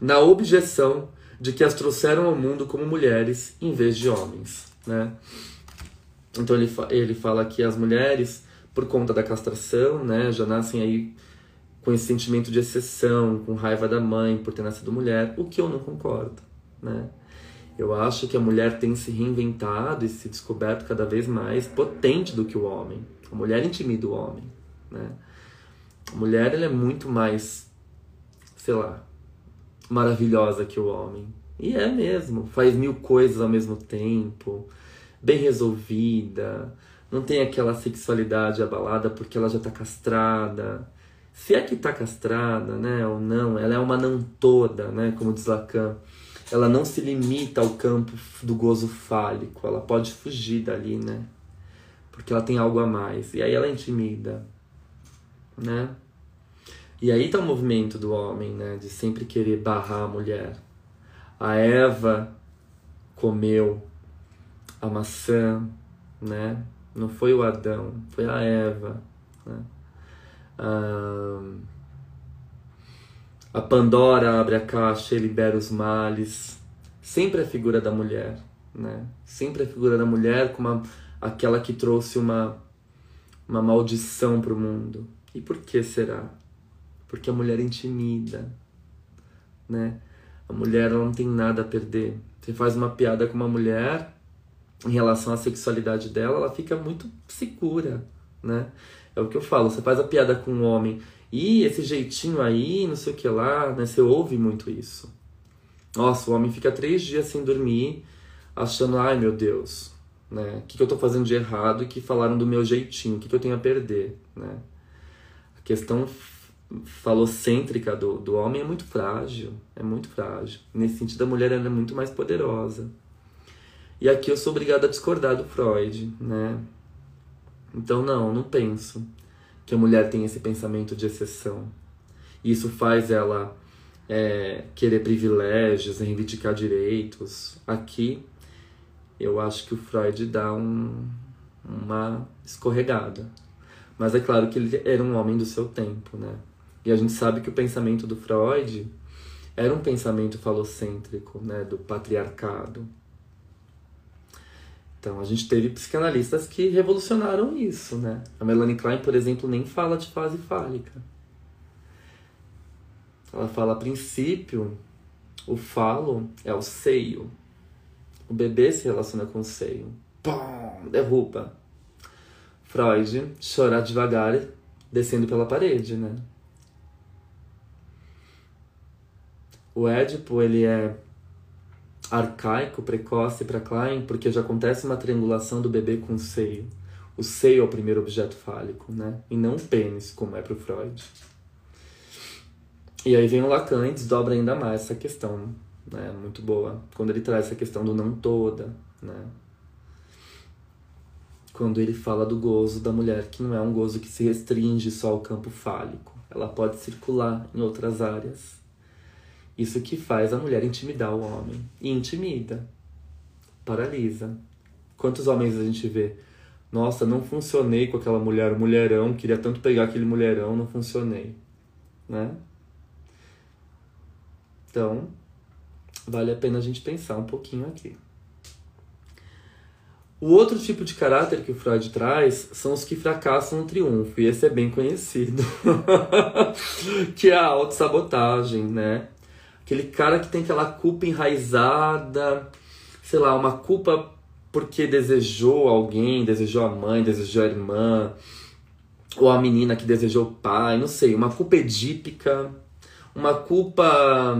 na objeção de que as trouxeram ao mundo como mulheres em vez de homens. Né? Então ele, fa ele fala que as mulheres, por conta da castração, né, já nascem aí com esse sentimento de exceção, com raiva da mãe por ter nascido mulher, o que eu não concordo, né? Eu acho que a mulher tem se reinventado e se descoberto cada vez mais potente do que o homem. A mulher intimida o homem, né? A mulher ela é muito mais, sei lá, maravilhosa que o homem. E é mesmo, faz mil coisas ao mesmo tempo, bem resolvida, não tem aquela sexualidade abalada porque ela já está castrada se é que está castrada, né, ou não, ela é uma não toda, né, como diz Lacan. Ela não se limita ao campo do gozo fálico, ela pode fugir dali, né? Porque ela tem algo a mais. E aí ela intimida, né? E aí tá o movimento do homem, né, de sempre querer barrar a mulher. A Eva comeu a maçã, né? Não foi o Adão, foi a Eva, né? A Pandora abre a caixa e libera os males. Sempre a figura da mulher, né? Sempre a figura da mulher como aquela que trouxe uma, uma maldição para o mundo. E por que será? Porque a mulher intimida, né? A mulher não tem nada a perder. Você faz uma piada com uma mulher em relação à sexualidade dela, ela fica muito segura, né? É o que eu falo, você faz a piada com um homem e esse jeitinho aí, não sei o que lá, né? Você ouve muito isso. Nossa, o homem fica três dias sem dormir, achando, ai meu Deus, né? O que, que eu tô fazendo de errado e que falaram do meu jeitinho, o que, que eu tenho a perder, né? A questão falocêntrica do, do homem é muito frágil, é muito frágil. Nesse sentido, a mulher é muito mais poderosa. E aqui eu sou obrigado a discordar do Freud, né? Então, não, não penso que a mulher tem esse pensamento de exceção. Isso faz ela é, querer privilégios, reivindicar direitos. Aqui, eu acho que o Freud dá um, uma escorregada. Mas é claro que ele era um homem do seu tempo, né? E a gente sabe que o pensamento do Freud era um pensamento falocêntrico, né, do patriarcado. Então a gente teve psicanalistas que revolucionaram isso, né? A Melanie Klein, por exemplo, nem fala de fase fálica. Ela fala a princípio, o falo é o seio. O bebê se relaciona com o seio. Pum, derruba. Freud chora devagar, descendo pela parede, né? O Édipo, ele é arcaico, precoce para Klein, porque já acontece uma triangulação do bebê com o seio. O seio é o primeiro objeto fálico, né? E não o pênis, como é para Freud. E aí vem o Lacan e desdobra ainda mais essa questão, né? Muito boa. Quando ele traz essa questão do não toda, né? Quando ele fala do gozo da mulher, que não é um gozo que se restringe só ao campo fálico. Ela pode circular em outras áreas. Isso que faz a mulher intimidar o homem. E intimida. Paralisa. Quantos homens a gente vê? Nossa, não funcionei com aquela mulher, mulherão, queria tanto pegar aquele mulherão, não funcionei. Né? Então, vale a pena a gente pensar um pouquinho aqui. O outro tipo de caráter que o Freud traz são os que fracassam no triunfo, e esse é bem conhecido, que é a autossabotagem, né? Aquele cara que tem aquela culpa enraizada, sei lá, uma culpa porque desejou alguém, desejou a mãe, desejou a irmã, ou a menina que desejou o pai, não sei, uma culpa edípica, uma culpa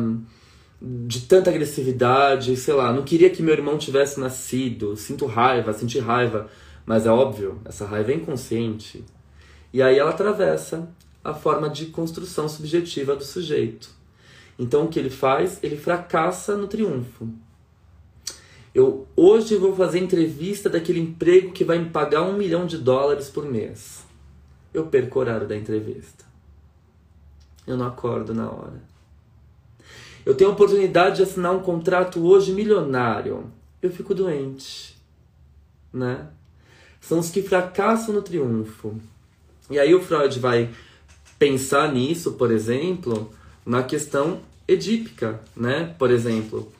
de tanta agressividade, sei lá, não queria que meu irmão tivesse nascido, sinto raiva, senti raiva, mas é óbvio, essa raiva é inconsciente. E aí ela atravessa a forma de construção subjetiva do sujeito. Então o que ele faz? Ele fracassa no triunfo. Eu hoje vou fazer entrevista daquele emprego que vai me pagar um milhão de dólares por mês. Eu perco o horário da entrevista. Eu não acordo na hora. Eu tenho a oportunidade de assinar um contrato hoje milionário. Eu fico doente. Né? São os que fracassam no triunfo. E aí o Freud vai pensar nisso, por exemplo, na questão edípica, né? Por exemplo,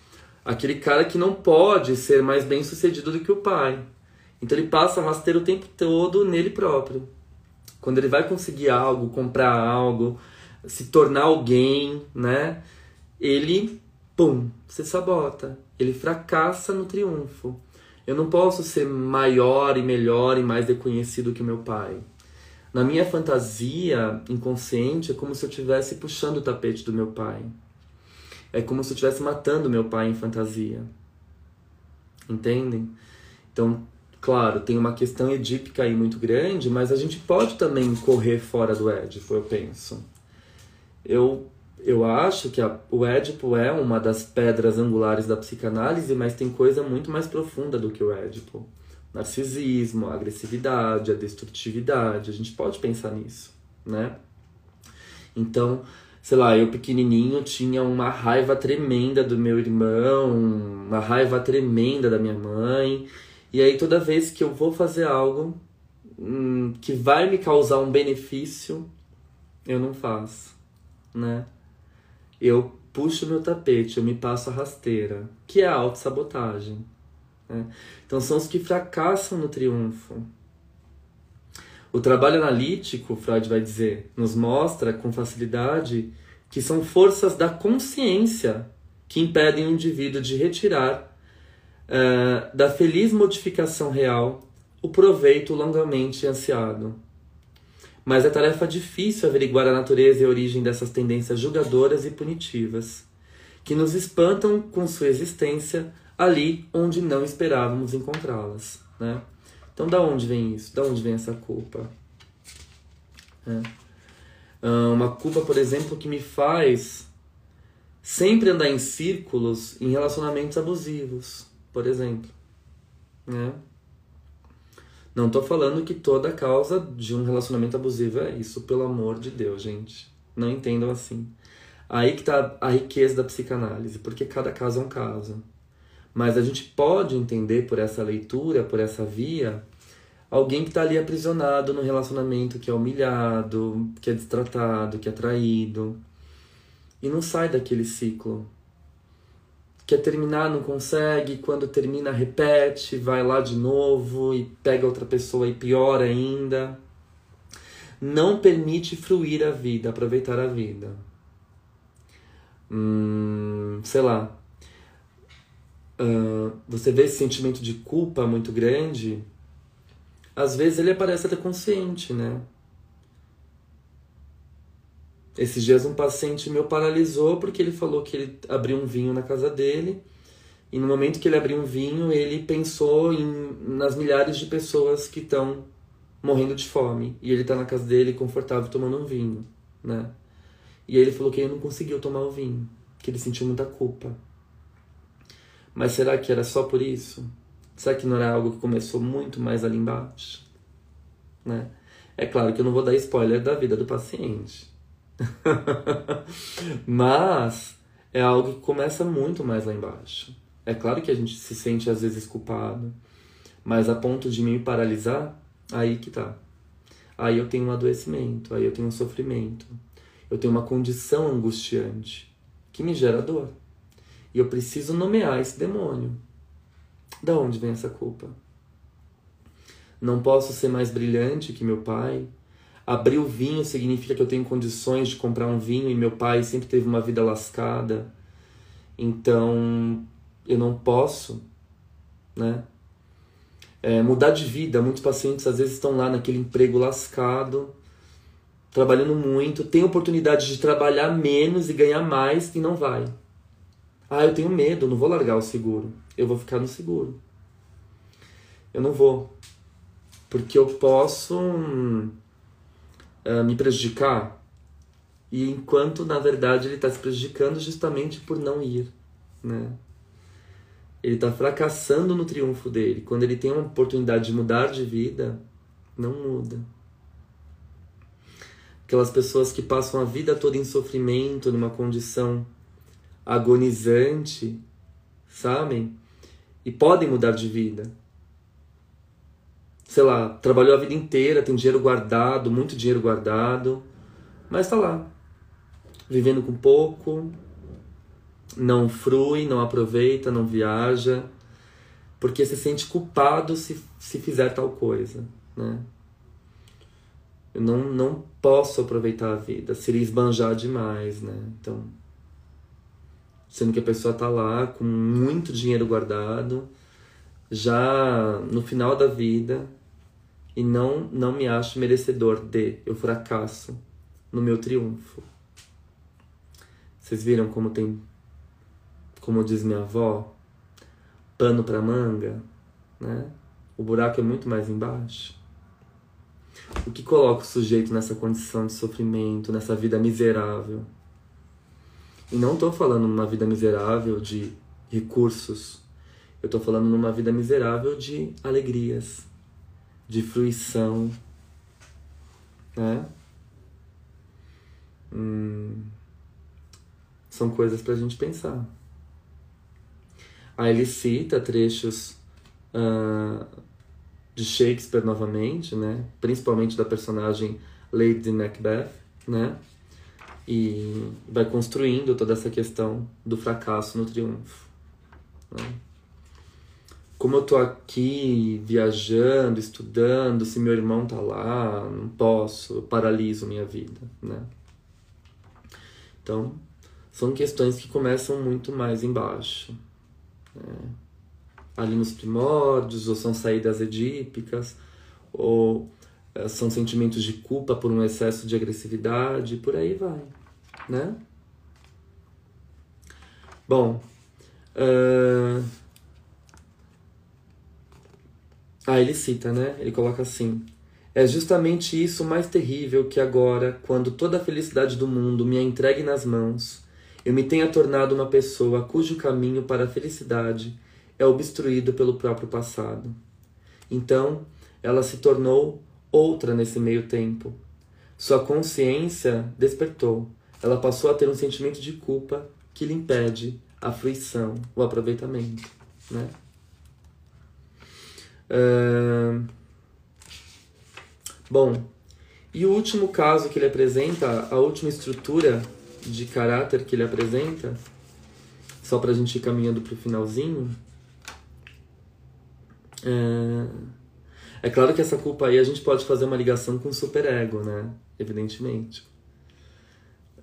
aquele cara que não pode ser mais bem sucedido do que o pai. Então ele passa a rasteiro o tempo todo nele próprio. Quando ele vai conseguir algo, comprar algo, se tornar alguém, né? Ele, pum, se sabota. Ele fracassa no triunfo. Eu não posso ser maior e melhor e mais reconhecido que meu pai. Na minha fantasia inconsciente, é como se eu estivesse puxando o tapete do meu pai. É como se eu estivesse matando meu pai em fantasia. Entendem? Então, claro, tem uma questão edípica aí muito grande, mas a gente pode também correr fora do Édipo, eu penso. Eu, eu acho que a, o Édipo é uma das pedras angulares da psicanálise, mas tem coisa muito mais profunda do que o Édipo. Narcisismo, a agressividade, a destrutividade, a gente pode pensar nisso, né? Então, sei lá, eu pequenininho tinha uma raiva tremenda do meu irmão, uma raiva tremenda da minha mãe. E aí toda vez que eu vou fazer algo hum, que vai me causar um benefício, eu não faço, né? eu puxo meu tapete, eu me passo a rasteira, que é a autossabotagem. Né? Então são os que fracassam no triunfo. O trabalho analítico, Freud vai dizer, nos mostra com facilidade que são forças da consciência que impedem o indivíduo de retirar uh, da feliz modificação real o proveito longamente ansiado. Mas é tarefa difícil averiguar a natureza e a origem dessas tendências julgadoras e punitivas, que nos espantam com sua existência ali onde não esperávamos encontrá-las. Né? Então, da onde vem isso? Da onde vem essa culpa? É. Ah, uma culpa, por exemplo, que me faz sempre andar em círculos em relacionamentos abusivos, por exemplo. Né? Não estou falando que toda causa de um relacionamento abusivo é isso, pelo amor de Deus, gente. Não entendam assim. Aí que está a riqueza da psicanálise, porque cada caso é um caso. Mas a gente pode entender por essa leitura, por essa via, alguém que está ali aprisionado no relacionamento, que é humilhado, que é destratado, que é traído, e não sai daquele ciclo quer terminar, não consegue, quando termina, repete, vai lá de novo e pega outra pessoa e pior ainda. Não permite fruir a vida, aproveitar a vida. Hum, sei lá. Uh, você vê esse sentimento de culpa muito grande, às vezes ele aparece até consciente, né? Esses dias um paciente meu paralisou porque ele falou que ele abriu um vinho na casa dele e no momento que ele abriu um vinho ele pensou em, nas milhares de pessoas que estão morrendo de fome e ele está na casa dele confortável tomando um vinho, né? E aí ele falou que ele não conseguiu tomar o vinho, que ele sentiu muita culpa. Mas será que era só por isso? Será que não era algo que começou muito mais ali embaixo? Né? É claro que eu não vou dar spoiler da vida do paciente. Mas é algo que começa muito mais lá embaixo. É claro que a gente se sente às vezes culpado, mas a ponto de me paralisar, aí que tá. Aí eu tenho um adoecimento, aí eu tenho um sofrimento, eu tenho uma condição angustiante que me gera dor. Eu preciso nomear esse demônio. Da onde vem essa culpa? Não posso ser mais brilhante que meu pai, Abrir o vinho significa que eu tenho condições de comprar um vinho e meu pai sempre teve uma vida lascada. Então, eu não posso, né? É, mudar de vida. Muitos pacientes às vezes estão lá naquele emprego lascado, trabalhando muito, tem oportunidade de trabalhar menos e ganhar mais e não vai. Ah, eu tenho medo, não vou largar o seguro. Eu vou ficar no seguro. Eu não vou. Porque eu posso hum, me prejudicar. E enquanto, na verdade, ele está se prejudicando justamente por não ir, né? Ele está fracassando no triunfo dele. Quando ele tem uma oportunidade de mudar de vida, não muda. Aquelas pessoas que passam a vida toda em sofrimento, numa condição agonizante, sabem? E podem mudar de vida sei lá, trabalhou a vida inteira, tem dinheiro guardado, muito dinheiro guardado, mas tá lá, vivendo com pouco, não frui, não aproveita, não viaja, porque se sente culpado se, se fizer tal coisa, né? Eu não, não posso aproveitar a vida, seria esbanjar demais, né? Então, sendo que a pessoa tá lá com muito dinheiro guardado, já no final da vida, e não não me acho merecedor de eu fracasso no meu triunfo. Vocês viram como tem como diz minha avó, pano para manga, né? O buraco é muito mais embaixo. O que coloca o sujeito nessa condição de sofrimento, nessa vida miserável? E não estou falando numa vida miserável de recursos. Eu estou falando numa vida miserável de alegrias, de fruição, né? Hum, são coisas para a gente pensar. Aí ele cita trechos uh, de Shakespeare novamente, né? Principalmente da personagem Lady Macbeth, né? E vai construindo toda essa questão do fracasso no triunfo. Né? Como eu tô aqui viajando, estudando, se meu irmão tá lá, não posso, eu paraliso minha vida, né? Então, são questões que começam muito mais embaixo. Né? Ali nos primórdios, ou são saídas edípicas, ou são sentimentos de culpa por um excesso de agressividade, por aí vai, né? Bom, uh... ah, ele cita, né? Ele coloca assim: é justamente isso mais terrível que agora, quando toda a felicidade do mundo me é entregue nas mãos, eu me tenha tornado uma pessoa cujo caminho para a felicidade é obstruído pelo próprio passado. Então, ela se tornou outra nesse meio tempo. Sua consciência despertou. Ela passou a ter um sentimento de culpa que lhe impede a fruição, o aproveitamento. Né? Uh... Bom, e o último caso que ele apresenta, a última estrutura de caráter que ele apresenta, só para a gente ir caminhando para o finalzinho, é... é claro que essa culpa aí a gente pode fazer uma ligação com o superego, né? Evidentemente.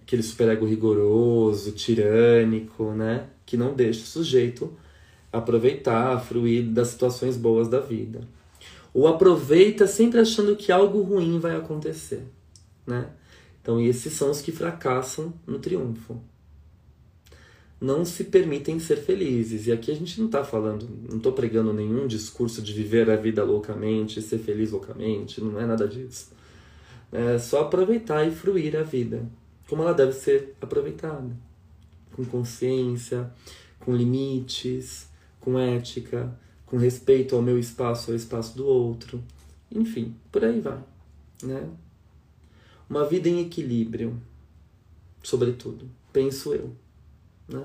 Aquele superego rigoroso, tirânico, né? Que não deixa o sujeito aproveitar, fruir das situações boas da vida ou aproveita sempre achando que algo ruim vai acontecer, né? Então, esses são os que fracassam no triunfo. Não se permitem ser felizes. E aqui a gente não está falando, não estou pregando nenhum discurso de viver a vida loucamente, ser feliz loucamente, não é nada disso. É só aproveitar e fruir a vida como ela deve ser aproveitada. Com consciência, com limites, com ética, com respeito ao meu espaço, ao espaço do outro. Enfim, por aí vai, né? Uma vida em equilíbrio, sobretudo, penso eu, né?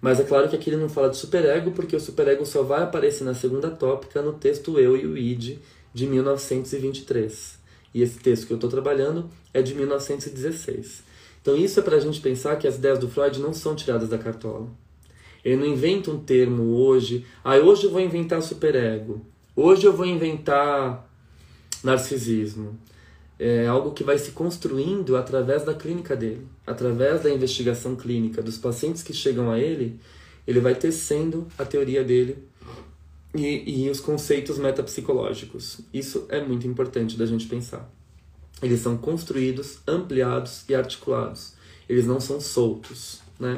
Mas é claro que aqui ele não fala de superego, porque o superego só vai aparecer na segunda tópica no texto Eu e o Id, de 1923. E esse texto que eu estou trabalhando é de 1916. Então isso é para a gente pensar que as ideias do Freud não são tiradas da cartola. Ele não inventa um termo hoje. Ah, hoje eu vou inventar superego. Hoje eu vou inventar narcisismo. É algo que vai se construindo através da clínica dele, através da investigação clínica dos pacientes que chegam a ele. Ele vai tecendo a teoria dele e, e os conceitos metapsicológicos. Isso é muito importante da gente pensar. Eles são construídos, ampliados e articulados. Eles não são soltos, né?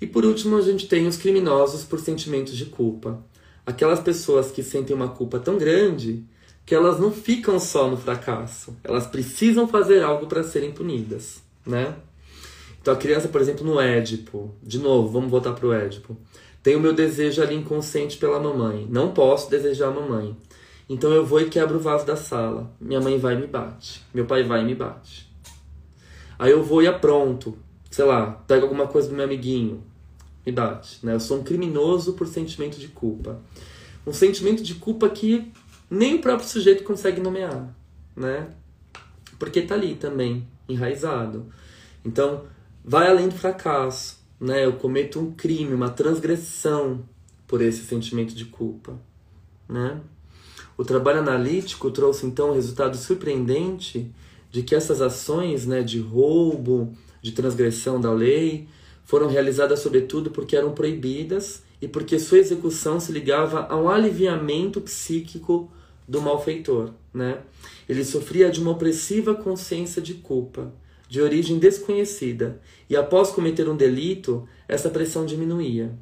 E por último, a gente tem os criminosos por sentimentos de culpa. Aquelas pessoas que sentem uma culpa tão grande que elas não ficam só no fracasso, elas precisam fazer algo para serem punidas, né? Então a criança, por exemplo, no Édipo, de novo, vamos voltar para o Édipo. Tem o meu desejo ali inconsciente pela mamãe. Não posso desejar a mamãe. Então eu vou e quebro o vaso da sala. Minha mãe vai e me bate. Meu pai vai e me bate. Aí eu vou e apronto. Sei lá, pego alguma coisa do meu amiguinho me bate. Né? Eu sou um criminoso por sentimento de culpa. Um sentimento de culpa que nem o próprio sujeito consegue nomear, né? Porque está ali também, enraizado. Então, vai além do fracasso, né? Eu cometo um crime, uma transgressão por esse sentimento de culpa, né? O trabalho analítico trouxe então o resultado surpreendente de que essas ações, né, de roubo, de transgressão da lei, foram realizadas sobretudo porque eram proibidas e porque sua execução se ligava a um aliviamento psíquico do malfeitor. Né? Ele sofria de uma opressiva consciência de culpa, de origem desconhecida, e após cometer um delito, essa pressão diminuía.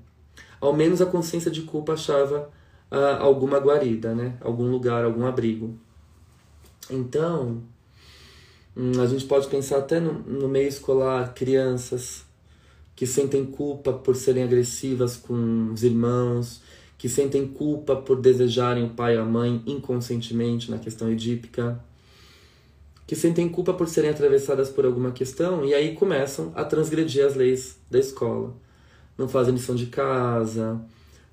Ao menos a consciência de culpa achava ah, alguma guarida, né? algum lugar, algum abrigo. Então, hum, a gente pode pensar até no, no meio escolar, crianças que sentem culpa por serem agressivas com os irmãos, que sentem culpa por desejarem o pai e a mãe inconscientemente na questão edípica, que sentem culpa por serem atravessadas por alguma questão e aí começam a transgredir as leis da escola. Não fazem lição de casa,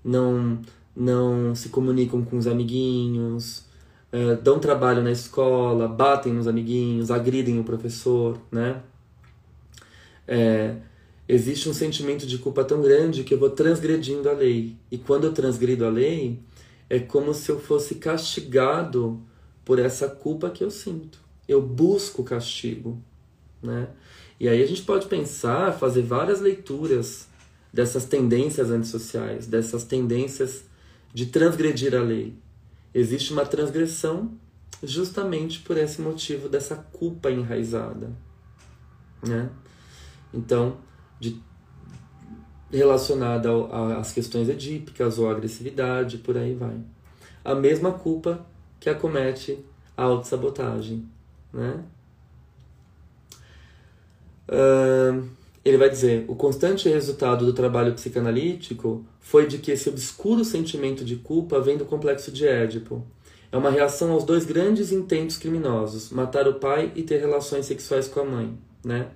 não não se comunicam com os amiguinhos, é, dão trabalho na escola, batem nos amiguinhos, agridem o professor, né? É, existe um sentimento de culpa tão grande que eu vou transgredindo a lei. E quando eu transgrido a lei, é como se eu fosse castigado por essa culpa que eu sinto. Eu busco castigo, né? E aí a gente pode pensar, fazer várias leituras dessas tendências antissociais, dessas tendências de transgredir a lei. Existe uma transgressão justamente por esse motivo dessa culpa enraizada, né? Então, de, relacionada às questões edípicas ou agressividade, por aí vai. A mesma culpa que acomete a autossabotagem, né? Uh, ele vai dizer: o constante resultado do trabalho psicanalítico foi de que esse obscuro sentimento de culpa vem do complexo de Édipo. É uma reação aos dois grandes intentos criminosos: matar o pai e ter relações sexuais com a mãe, né?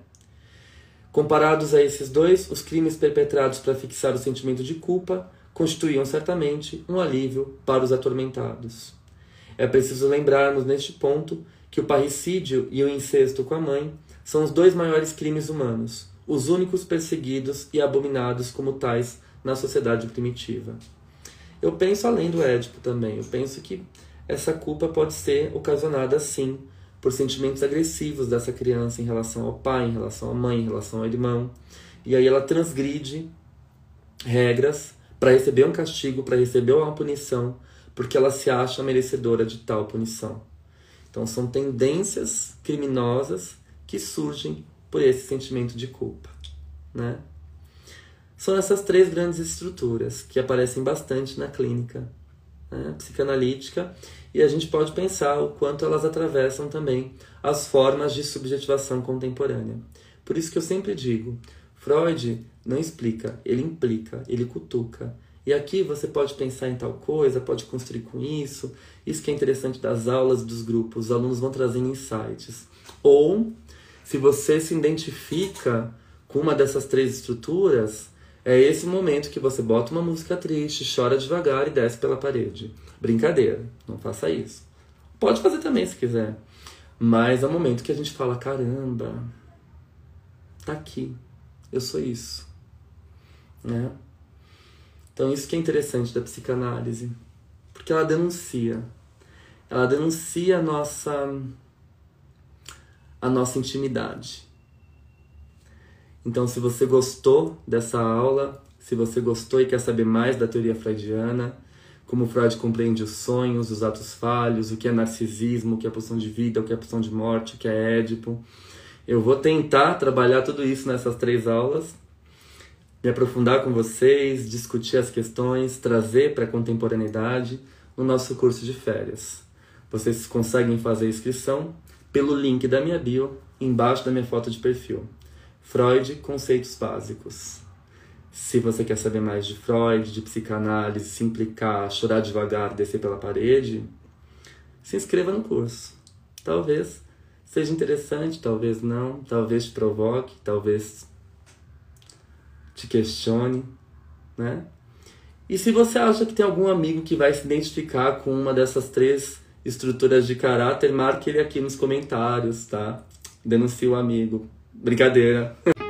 Comparados a esses dois, os crimes perpetrados para fixar o sentimento de culpa constituíam certamente um alívio para os atormentados. É preciso lembrarmos neste ponto que o parricídio e o incesto com a mãe são os dois maiores crimes humanos, os únicos perseguidos e abominados como tais na sociedade primitiva. Eu penso além do Édipo também, eu penso que essa culpa pode ser ocasionada sim por sentimentos agressivos dessa criança em relação ao pai, em relação à mãe, em relação ao irmão. E aí ela transgride regras para receber um castigo, para receber uma punição, porque ela se acha merecedora de tal punição. Então são tendências criminosas que surgem por esse sentimento de culpa, né? São essas três grandes estruturas que aparecem bastante na clínica né, psicanalítica e a gente pode pensar o quanto elas atravessam também as formas de subjetivação contemporânea. Por isso que eu sempre digo, Freud não explica, ele implica, ele cutuca. E aqui você pode pensar em tal coisa, pode construir com isso. Isso que é interessante das aulas dos grupos, os alunos vão trazendo insights. Ou, se você se identifica com uma dessas três estruturas, é esse momento que você bota uma música triste, chora devagar e desce pela parede. Brincadeira, não faça isso. Pode fazer também se quiser. Mas é o momento que a gente fala: caramba, tá aqui, eu sou isso. Né? Então, isso que é interessante da psicanálise, porque ela denuncia. Ela denuncia a nossa, a nossa intimidade então, se você gostou dessa aula, se você gostou e quer saber mais da teoria freudiana, como Freud compreende os sonhos, os atos falhos, o que é narcisismo, o que é pulsão de vida, o que é pulsão de morte, o que é Édipo, eu vou tentar trabalhar tudo isso nessas três aulas, me aprofundar com vocês, discutir as questões, trazer para a contemporaneidade no nosso curso de férias. Vocês conseguem fazer a inscrição pelo link da minha bio embaixo da minha foto de perfil. Freud, conceitos básicos. Se você quer saber mais de Freud, de psicanálise, se implicar, chorar devagar, descer pela parede, se inscreva no curso. Talvez seja interessante, talvez não, talvez te provoque, talvez te questione, né? E se você acha que tem algum amigo que vai se identificar com uma dessas três estruturas de caráter, marque ele aqui nos comentários, tá? Denuncie o amigo. Brincadeira.